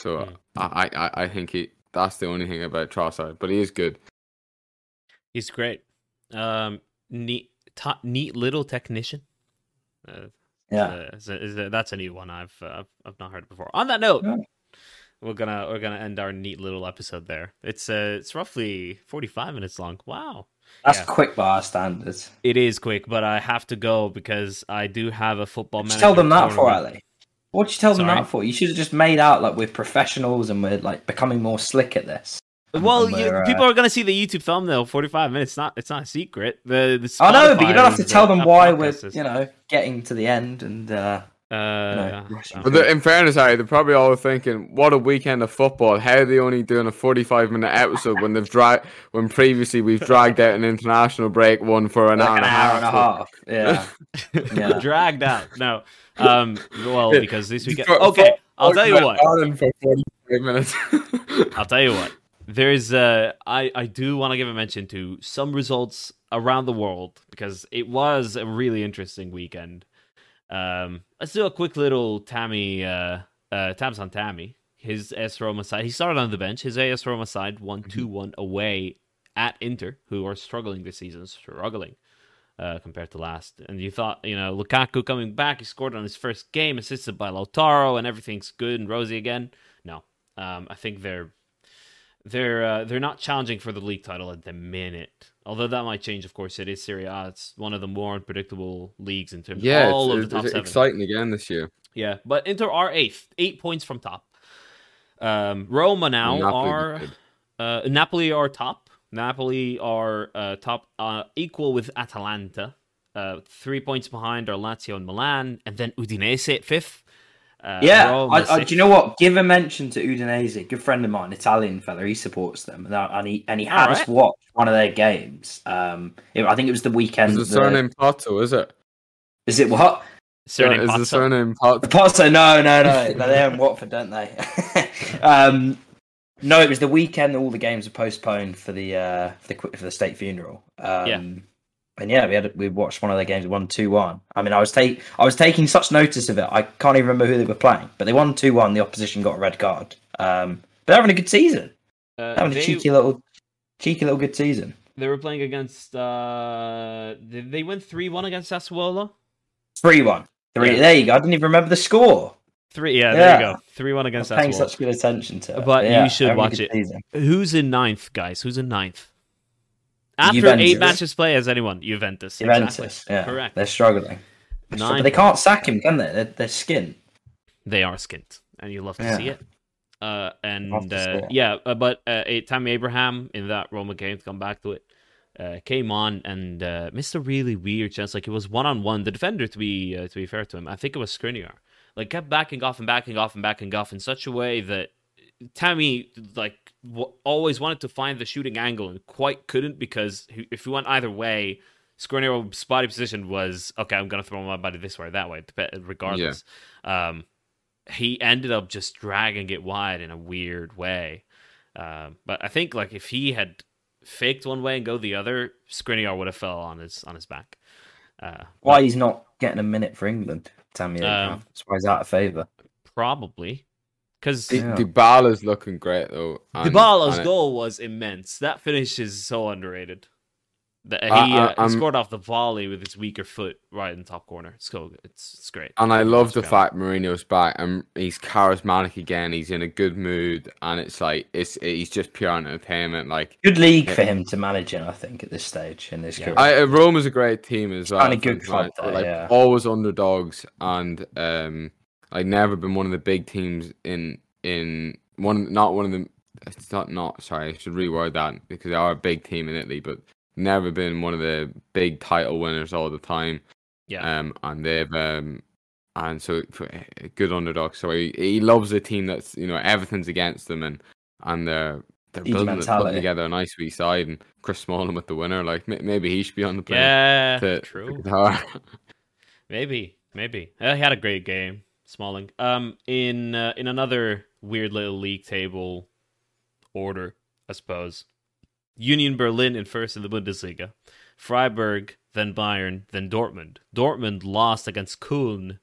So Hmm. I, I I think he. That's the only thing about Trossard, but he is good. he's great. Um, neat, to- neat little technician. Uh, Yeah, Uh, is a- is a- that's a new one I've uh, I've, I've not heard before. On that note, Yeah. we're gonna we're gonna end our neat little episode there. It's uh it's roughly forty five minutes long. Wow, that's yeah. quick by our standards. it is quick, but I have to go because I do have a football. What'd manager tell them that for, tournament. Ali? What'd you tell them Sorry? that for? You should have just made out like we're professionals and we're like becoming more slick at this. Well, you, uh, people are gonna see the YouTube thumbnail. Forty five minutes. It's not it's not a secret. The, the I know, but you don't have to tell them why we're, you know, getting to the end and uh, Uh, know, But they're- in fairness, Harry, they're probably all thinking, "What a weekend of football! How are they only doing a forty-five minute episode when they've dragged when previously we've dragged out an international break one for an like hour an and a hour half?" and a half. Yeah. Yeah. dragged out. No, um, well, because this weekend. for- Okay, I'll tell you what. Ireland for 45 minutes. I'll tell you what. There's uh I I do want to give a mention to some results around the world because it was a really interesting weekend. Um let's do a quick little Tammy uh uh Tabs on Tammy. His AS Roma side. He started on the bench. His AS Roma side won 2-1 away at Inter, who are struggling this season, struggling. Uh, compared to last. And you thought, you know, Lukaku coming back, he scored on his first game, assisted by Lautaro, and everything's good and rosy again. No, um, I think they're they're uh, they're not challenging for the league title at the minute. Although that might change, of course. It is Serie A. It's one of the more unpredictable leagues in terms yeah, of all of the top it's seven. exciting again this year. Yeah, but Inter are eighth, eight points from top. Um, Roma now Napoli are uh, Napoli are top. Napoli are uh, top, uh, equal with Atalanta. Uh, three points behind are Lazio and Milan, and then Udinese at fifth. Uh, Yeah, I, I, do you know what? Give a mention to Udinese. Good friend of mine, Italian fella. He supports them, and, I- and he and he had us Alright. watch one of their games. Um, it- I think it was the weekend. Is the the- surname Pozzo, is it? Is it what? Surname is the surname Pozzo? Pozzo? No, no, no. no they're in Watford, don't they? um, no, it was the weekend. All the games were postponed for the uh, for the for the state funeral. Um, Yeah. And yeah, we had we watched one of their games. One two one. I mean, I was take I was taking such notice of it. I can't even remember who they were playing, but they won two one. The opposition got a red card. Um, but they're having a good season. Uh, Having a cheeky little, cheeky little good season. they were playing against. Uh, they went three one against Sassuolo? Three one. Three. Yeah. There you go. I didn't even remember the score. Three. Yeah, there you go. Three one against. I against was paying Sassuolo. such good attention to it. But you yeah, should watch it. season. Who's in ninth, guys? Who's in ninth? After Juventus. eight matches play, as anyone? Juventus. Juventus. Exactly. Yeah, Correct. They're struggling. They're Nine but they can't sack him, can they? They're, they're skint. They are skint, and you love to Yeah. see it. Uh, and Love to see uh, yeah, uh, but uh, Tammy Abraham in that Roma game, to come back to it, uh, came on and uh, missed a really weird chance. Like it was one on one. The defender, to be uh, to be fair to him, I think it was Skriniar, like kept backing off and backing off and backing off in such a way that Tammy like w- always wanted to find the shooting angle and quite couldn't because he- if he went either way, Skriniar's body position was okay. I'm gonna throw my body this way or that way, dep- regardless. Um, he ended up just dragging it wide in a weird way. Um, but I think like if he had faked one way and go the other, Skriniar would have fell on his on his back. Uh, Why he's not getting a minute for England, Tammy Um, Abraham. That's why he's out of favour. probably because D- Yeah. Dybala's looking great though. and- Dybala's and it- goal was immense. That finish is so underrated. That he, I- I- uh, he scored off the volley with his weaker foot right in the top corner. So it's it's great. And I love the Yeah. fact Mourinho's back and he's charismatic again. He's in a good mood, and it's like it's he's just pure entertainment. Like Good league Yeah. for him to manage in, I think, at this stage in his Yeah. career. I, uh, Roma's a great team as well. Kinda good Like, club there, like, yeah. always underdogs, and um, like never been one of the big teams in in one. Not one of them. It's not not. Sorry, I should reword that because they are a big team in Italy, but never been one of the big title winners all the time. Yeah. Um, and they've um, and so for a good underdog. So he, he loves a team that's you know everything's against them, and and they're they're Huge building it, putting mentality. together a nice wee side. And Chris Smalling with the winner, like may- maybe he should be on the plane. yeah, to- true. to Maybe, maybe. Uh, he had a great game, Smalling. Um, in uh, in another weird little league table order, I suppose. Union Berlin in first in the Bundesliga, Freiburg, then Bayern, then Dortmund. Dortmund lost against Köln,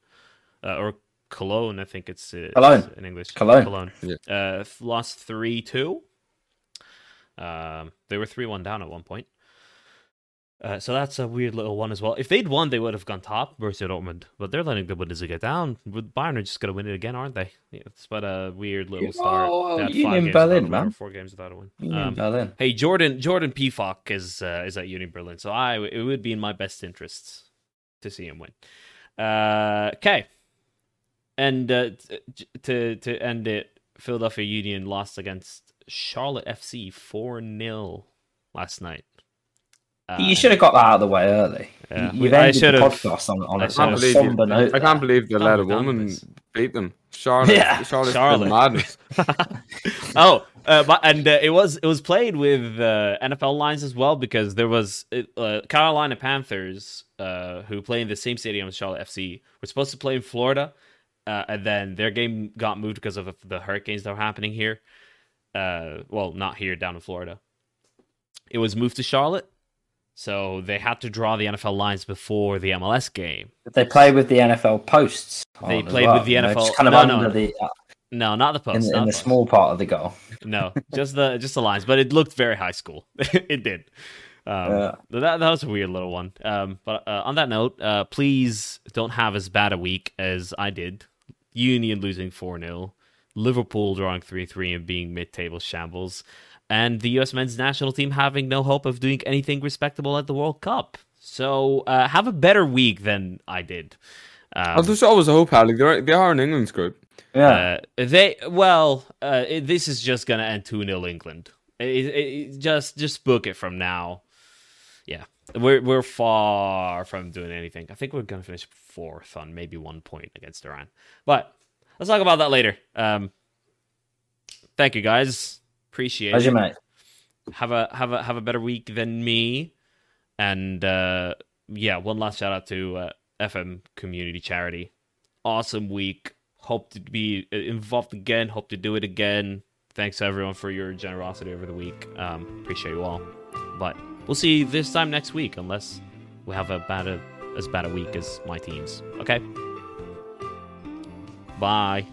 uh, or Cologne, I think it's, uh, Cologne. in English. Cologne. Cologne. Yeah. Uh, lost three two. Um, they were three one down at one point. Uh, so that's a weird little one as well. If they'd won, they would have gone top, Borussia Dortmund. But they're letting the Bundesliga down. With Bayern are just going to win it again, aren't they? Yeah, it's but a weird little Yeah, start. well, They Union games Berlin, without a win, man. Four games without a win. Union Um, Berlin. hey, Jordan Jordan Pefok is uh, is at Union Berlin, so I it would be in my best interests to see him win. Uh, okay, and uh, to to end it, Philadelphia Union lost against Charlotte FC four 0 last night. Uh, you should have got that out of the way early. Yeah. You, you've I ended the podcast on, on I a, should've- on a can't believe somber you- note. I can't believe they let a be done with woman this. beat them. Charlotte, Yeah. Charlotte's Charlotte. madness. oh, uh, but and uh, it was it was played with uh, NFL lines as well because there was uh, Carolina Panthers uh, who play in the same stadium as Charlotte FC were supposed to play in Florida, uh, and then their game got moved because of the hurricanes that were happening here. Uh, well, not here, down in Florida. It was moved to Charlotte, so they had to draw the NFL lines before the MLS game. They play with the NFL posts. They played well, with the know, NFL kind of no, no, the uh, No, not the in, post. in not the post. small part of the goal. No, just the just the lines, but it looked very high school. it did. Um, Yeah. that that was a weird little one. Um, but uh, on that note, uh, please don't have as bad a week as I did. Union losing four 0 Liverpool drawing three three and being mid table shambles, and the U.S. men's national team having no hope of doing anything respectable at the World Cup. So uh, have a better week than I did. Um, oh, there's always a hope, Alec. They're, they are in England's group. Yeah. uh, they well, uh, it, this is just gonna end two 0 England. It, it, it- just just book it from now. Yeah, we're we're far from doing anything. I think we're gonna finish fourth on maybe one point against Iran, but let's talk about that later. Um, thank you guys, appreciate How's it. mate? Have a have a have a better week than me, and uh, yeah, one last shout out to uh, FM Community Charity. Awesome week. Hope to be uh, involved again. Hope to do it again. Thanks to everyone for your generosity over the week. Um, appreciate you all. But we'll see you this time next week, unless we have a bad a, as bad a week as my teams. Okay. Bye.